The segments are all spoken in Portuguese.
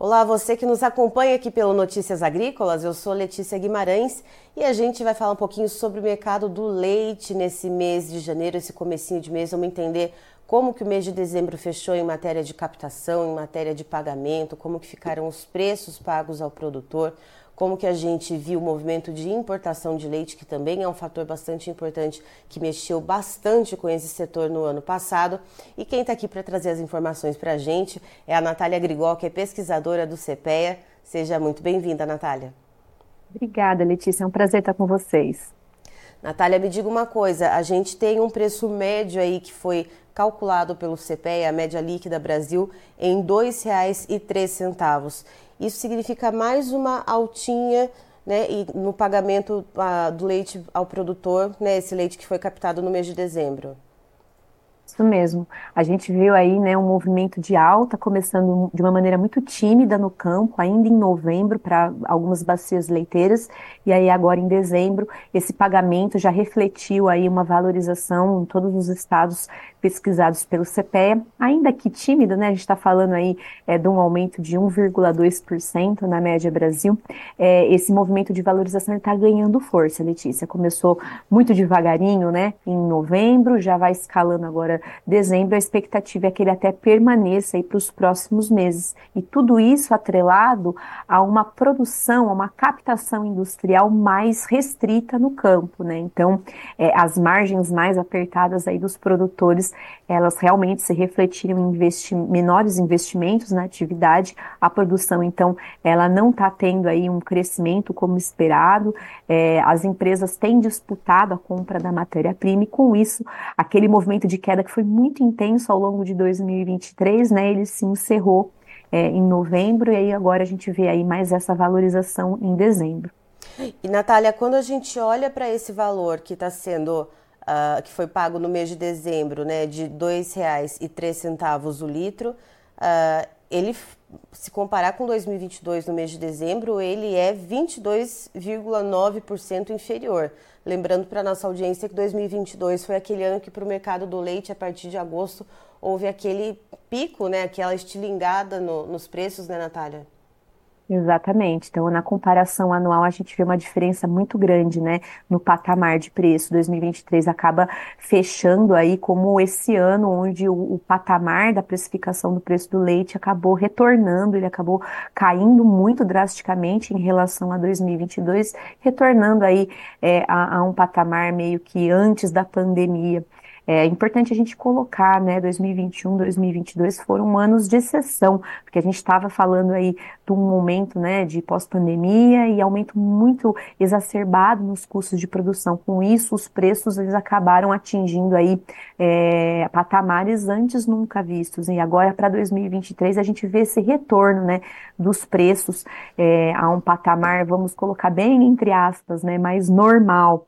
Olá, você que nos acompanha aqui pelo Notícias Agrícolas, eu sou Letícia Guimarães e a gente vai falar um pouquinho sobre o mercado do leite nesse mês de janeiro, esse comecinho de mês, vamos entender como que o mês de dezembro fechou em matéria de captação, em matéria de pagamento, como que ficaram os preços pagos ao produtor, como que a gente viu o movimento de importação de leite, que também é um fator bastante importante, que mexeu bastante com esse setor no ano passado. E quem está aqui para trazer as informações para a gente é a Natália Grigol, que é pesquisadora do CPEA. Seja muito bem-vinda, Natália. Obrigada, Letícia. É um prazer estar com vocês. Natália, me diga uma coisa: a gente tem um preço médio aí que foi calculado pelo CPEA, a média líquida Brasil, em R$ 2,03. Isso significa mais uma altinha né, e no pagamento uh, do leite ao produtor, né, esse leite que foi captado no mês de dezembro. Isso mesmo. A gente viu aí né, um movimento de alta começando de uma maneira muito tímida no campo, ainda em novembro, para algumas bacias leiteiras, e aí agora em dezembro, esse pagamento já refletiu aí uma valorização em todos os estados pesquisados pelo CPEA, ainda que tímido, né? A gente está falando aí é, de um aumento de 1,2% na média Brasil. É, esse movimento de valorização está ganhando força, Letícia. Começou muito devagarinho, né? Em novembro, já vai escalando agora dezembro, a expectativa é que ele até permaneça para os próximos meses. E tudo isso atrelado a uma produção, a uma captação industrial mais restrita no campo, né? Então, é, as margens mais apertadas aí dos produtores, elas realmente se refletiram em investi menores investimentos na atividade. A produção, então, ela não está tendo aí um crescimento como esperado. É, as empresas têm disputado a compra da matéria-prima e, com isso, aquele movimento de queda que foi muito intenso ao longo de 2023, né? Ele se encerrou é, em novembro e aí agora a gente vê aí mais essa valorização em dezembro. E Natália, quando a gente olha para esse valor que está sendo uh, que foi pago no mês de dezembro, né, de R$ 2,03 o litro, uh, ele se comparar com 2022 no mês de dezembro, ele é 22,9% inferior. Lembrando para nossa audiência que 2022 foi aquele ano que para o mercado do leite, a partir de agosto, houve aquele pico, né, aquela estilingada no, nos preços, né, Natália? Exatamente. Então, na comparação anual, a gente vê uma diferença muito grande, né, no patamar de preço. 2023 acaba fechando aí como esse ano onde o, o, patamar da precificação do preço do leite acabou retornando, ele acabou caindo muito drasticamente em relação a 2022, retornando aí é, a, a um patamar meio que antes da pandemia. É importante a gente colocar, né, 2021, 2022 foram anos de exceção, porque a gente estava falando aí de um momento, né, de pós-pandemia e aumento muito exacerbado nos custos de produção. Com isso, os preços eles acabaram atingindo aí é, patamares antes nunca vistos. E agora, para 2023, a gente vê esse retorno, né, dos preços é, a um patamar, vamos colocar bem entre aspas, né, mais normal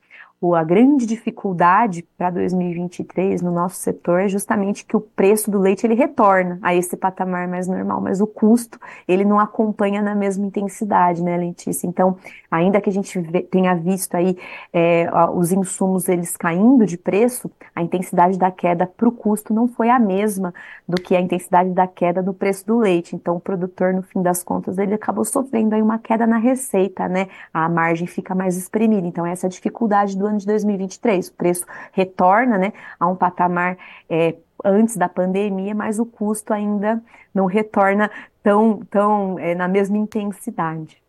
a grande dificuldade para 2023 no nosso setor é justamente que o preço do leite ele retorna a esse patamar mais normal, mas o custo ele não acompanha na mesma intensidade, né, Letícia? Então, ainda que a gente tenha visto aí é, os insumos eles caindo de preço, a intensidade da queda para o custo não foi a mesma do que a intensidade da queda do preço do leite. Então, o produtor, no fim das contas, ele acabou sofrendo aí uma queda na receita, né? A margem fica mais espremida. Então, essa é a dificuldade do ano de 2023. O preço retorna né, a um patamar é, antes da pandemia, mas o custo ainda não retorna tão, tão é, na mesma intensidade.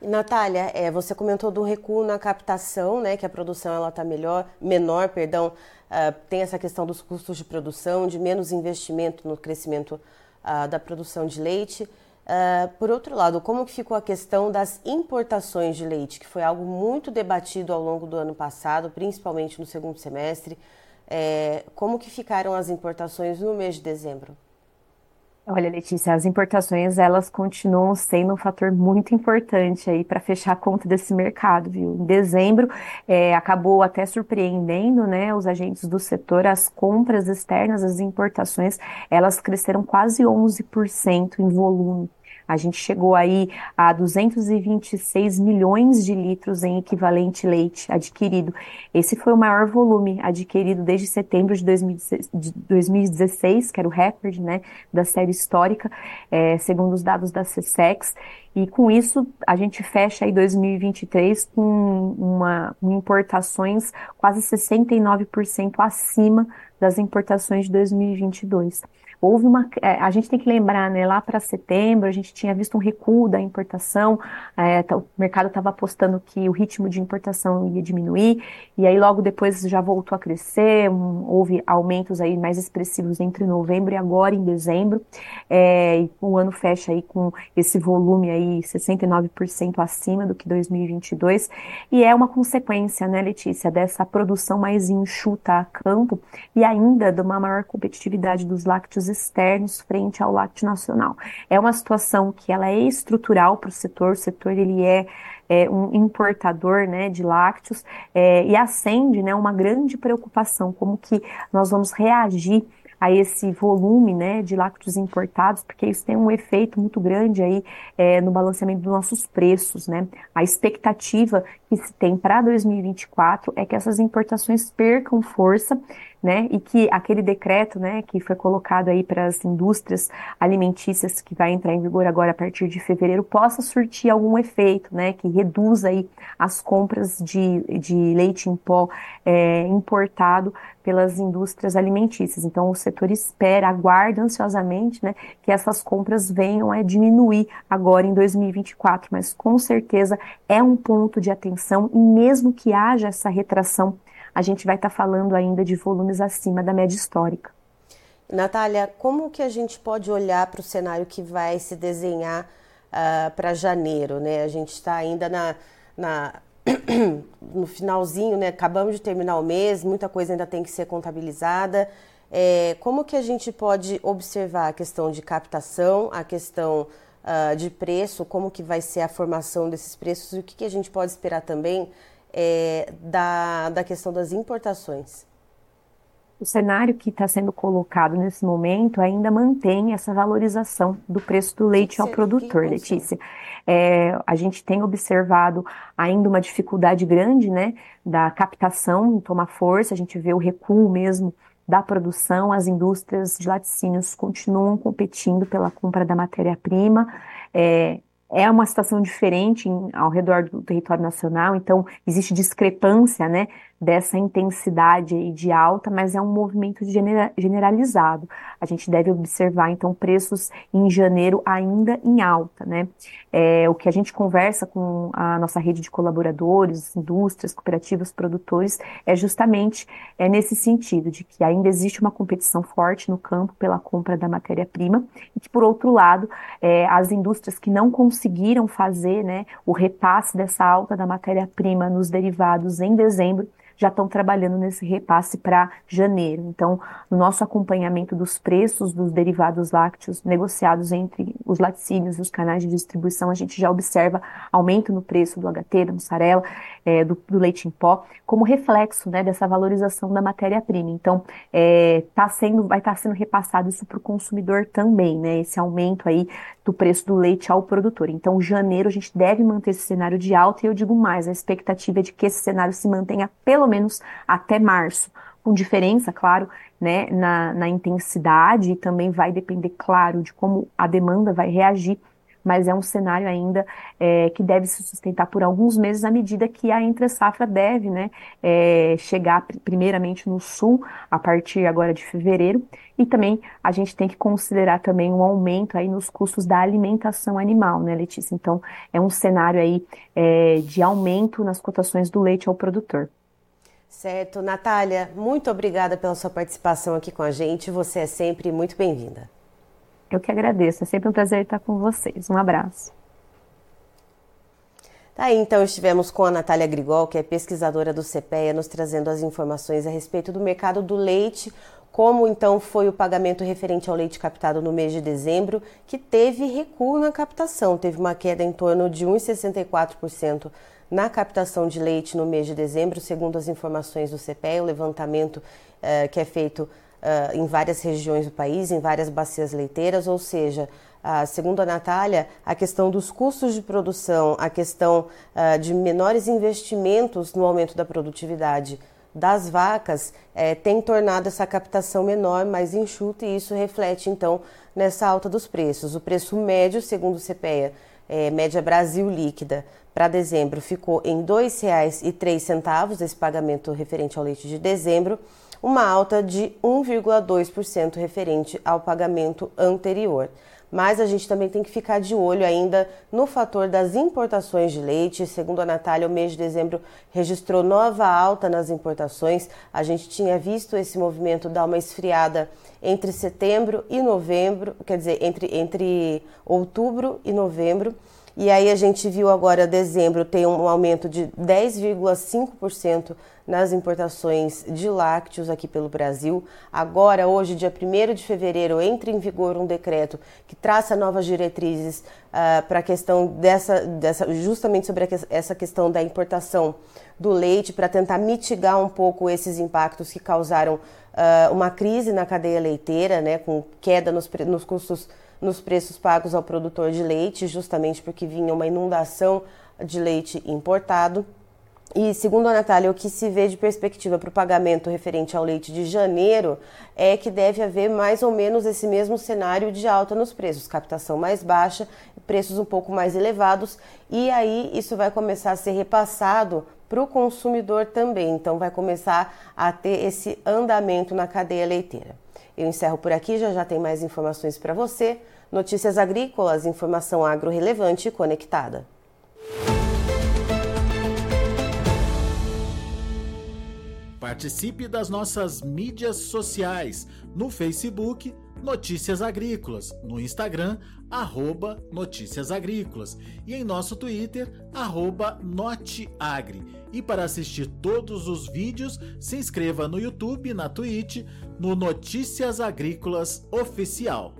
Natália, é, você comentou do recuo na captação, né, que a produção ela está melhor, menor, perdão, uh, tem essa questão dos custos de produção, de menos investimento no crescimento uh, da produção de leite. Uh, por outro lado, como que ficou a questão das importações de leite, que foi algo muito debatido ao longo do ano passado, principalmente no segundo semestre. É, como que ficaram as importações no mês de dezembro? Olha, Letícia, as importações elas continuam sendo um fator muito importante aí para fechar a conta desse mercado, viu? Em dezembro é, acabou até surpreendendo, né, os agentes do setor, as compras externas, as importações, elas cresceram quase 11% em volume A gente chegou aí a 226 milhões de litros em equivalente leite adquirido. Esse foi o maior volume adquirido desde setembro de 2016, que era o recorde né, da série histórica, é, segundo os dados da CSEX. E com isso, a gente fecha aí 2023 com uma, com importações quase 69% acima das importações de 2022 houve uma. É, a gente tem que lembrar, né, lá para setembro, a gente tinha visto um recuo da importação, é, tá, o mercado estava apostando que o ritmo de importação ia diminuir, e aí logo depois já voltou a crescer, um, houve aumentos aí mais expressivos entre novembro e agora em dezembro, é, e o ano fecha aí com esse volume aí 69% acima do que 2022, e é uma consequência, né, Letícia, dessa produção mais enxuta a campo e ainda de uma maior competitividade dos lácteos externos frente ao lácteo nacional. É uma situação que ela é estrutural para o setor, o setor ele é, é um importador né, de lácteos é, e acende né, uma grande preocupação, como que nós vamos reagir a esse volume né, de lácteos importados, porque isso tem um efeito muito grande aí é, no balanceamento dos nossos preços. Né? A expectativa que se tem para 2024 é que essas importações percam força né, e que aquele decreto, né, que foi colocado aí para as indústrias alimentícias que vai entrar em vigor agora a partir de fevereiro possa surtir algum efeito, né, que reduza aí as compras de, de leite em pó é, importado pelas indústrias alimentícias. Então o setor espera, aguarda ansiosamente, né, que essas compras venham a diminuir agora em 2024, mas com certeza é um ponto de atenção e mesmo que haja essa retração a gente vai estar tá falando ainda de volumes acima da média histórica. Natália, como que a gente pode olhar para o cenário que vai se desenhar uh, ah, para janeiro? Né? A gente está ainda na, na no finalzinho, né? acabamos de terminar o mês, muita coisa ainda tem que ser contabilizada. É, como que a gente pode observar a questão de captação, a questão uh, de preço, como que vai ser a formação desses preços e o que, que a gente pode esperar também é, da, da questão das importações? O cenário que está sendo colocado nesse momento ainda mantém essa valorização do preço do leite ao produtor, Letícia. É, a gente tem observado ainda uma dificuldade grande né, da captação tomar força, a gente vê o recuo mesmo da produção, as indústrias de laticínios continuam competindo pela compra da matéria-prima. É, é uma situação diferente em, ao redor do território nacional, então existe discrepância, né, dessa intensidade de alta, mas é um movimento genera generalizado. A gente deve observar, então, preços em janeiro ainda em alta, né? É, o que a gente conversa com a nossa rede de colaboradores, indústrias, cooperativas, produtores, é justamente é nesse sentido, de que ainda existe uma competição forte no campo pela compra da matéria-prima, e que, por outro lado, é, as indústrias que não conseguiram fazer né, o repasse dessa alta da matéria-prima nos derivados em dezembro, já estão trabalhando nesse repasse para janeiro. Então, no nosso acompanhamento dos preços dos derivados lácteos negociados entre os laticínios e os canais de distribuição, a gente já observa aumento no preço do HT, da mussarela, é, do, do, leite em pó, como reflexo né, dessa valorização da matéria-prima. Então, é, tá sendo, vai estar tá sendo repassado isso para o consumidor também, né? Esse aumento aí do preço do leite ao produtor. Então, janeiro a gente deve manter esse cenário de alta e eu digo mais, a expectativa é de que esse cenário se mantenha pelo menos até março com diferença, claro, né, na, na intensidade e também vai depender, claro, de como a demanda vai reagir mas é um cenário ainda é, que deve se sustentar por alguns meses à medida que a entre-safra deve né, é, chegar primeiramente no sul, a partir agora de fevereiro, e também a gente tem que considerar também um aumento aí nos custos da alimentação animal, né, Letícia? Então, é um cenário aí é, de aumento nas cotações do leite ao produtor. Certo. Natália, muito obrigada pela sua participação aqui com a gente. Você é sempre muito bem-vinda. Eu que agradeço, é sempre um prazer estar com vocês. Um abraço. Tá aí, então estivemos com a Natália Grigol, que é pesquisadora do CPEA, nos trazendo as informações a respeito do mercado do leite, como então foi o pagamento referente ao leite captado no mês de dezembro, que teve recuo na captação, teve uma queda em torno de 1,64% na captação de leite no mês de dezembro, segundo as informações do CPEA, o levantamento uh, que é feito uh, em várias regiões do país, em várias bacias leiteiras, ou seja, ah, segundo a Natália, a questão dos custos de produção, a questão ah, de menores investimentos no aumento da produtividade das vacas é, tem tornado essa captação menor, mais enxuta, e isso reflete então nessa alta dos preços. O preço médio, segundo o CPEA, é, média Brasil líquida, para dezembro ficou em R$ 2,03, esse pagamento referente ao leite de dezembro, uma alta de 1,2% referente ao pagamento anterior mas a gente também tem que ficar de olho ainda no fator das importações de leite. Segundo a Natália, o mês de dezembro registrou nova alta nas importações. A gente tinha visto esse movimento dar uma esfriada entre setembro e novembro, quer dizer, entre, entre outubro e novembro. E aí a gente viu agora dezembro tem um aumento de 10,5% nas importações de lácteos aqui pelo Brasil. Agora, hoje, dia 1 de fevereiro, entra em vigor um decreto que traça novas diretrizes uh, para a questão dessa, dessa, justamente sobre que, essa questão da importação do leite, para tentar mitigar um pouco esses impactos que causaram uh, uma crise na cadeia leiteira, né, com queda nos, nos custos nos preços pagos ao produtor de leite, justamente porque vinha uma inundação de leite importado. E segundo a Natália, o que se vê de perspectiva para o pagamento referente ao leite de janeiro é que deve haver mais ou menos esse mesmo cenário de alta nos preços, captação mais baixa, preços um pouco mais elevados, e aí isso vai começar a ser repassado para o consumidor também. Então vai começar a ter esse andamento na cadeia leiteira. Eu encerro por aqui, já já tem mais informações para você. Notícias agrícolas, informação agro relevante e conectada. Participe das nossas mídias sociais no Facebook Notícias Agrícolas, no Instagram arroba Notícias Agrícolas e em nosso Twitter arroba Noteagri. E para assistir todos os vídeos, se inscreva no YouTube, na Twitch, no Notícias Agrícolas Oficial.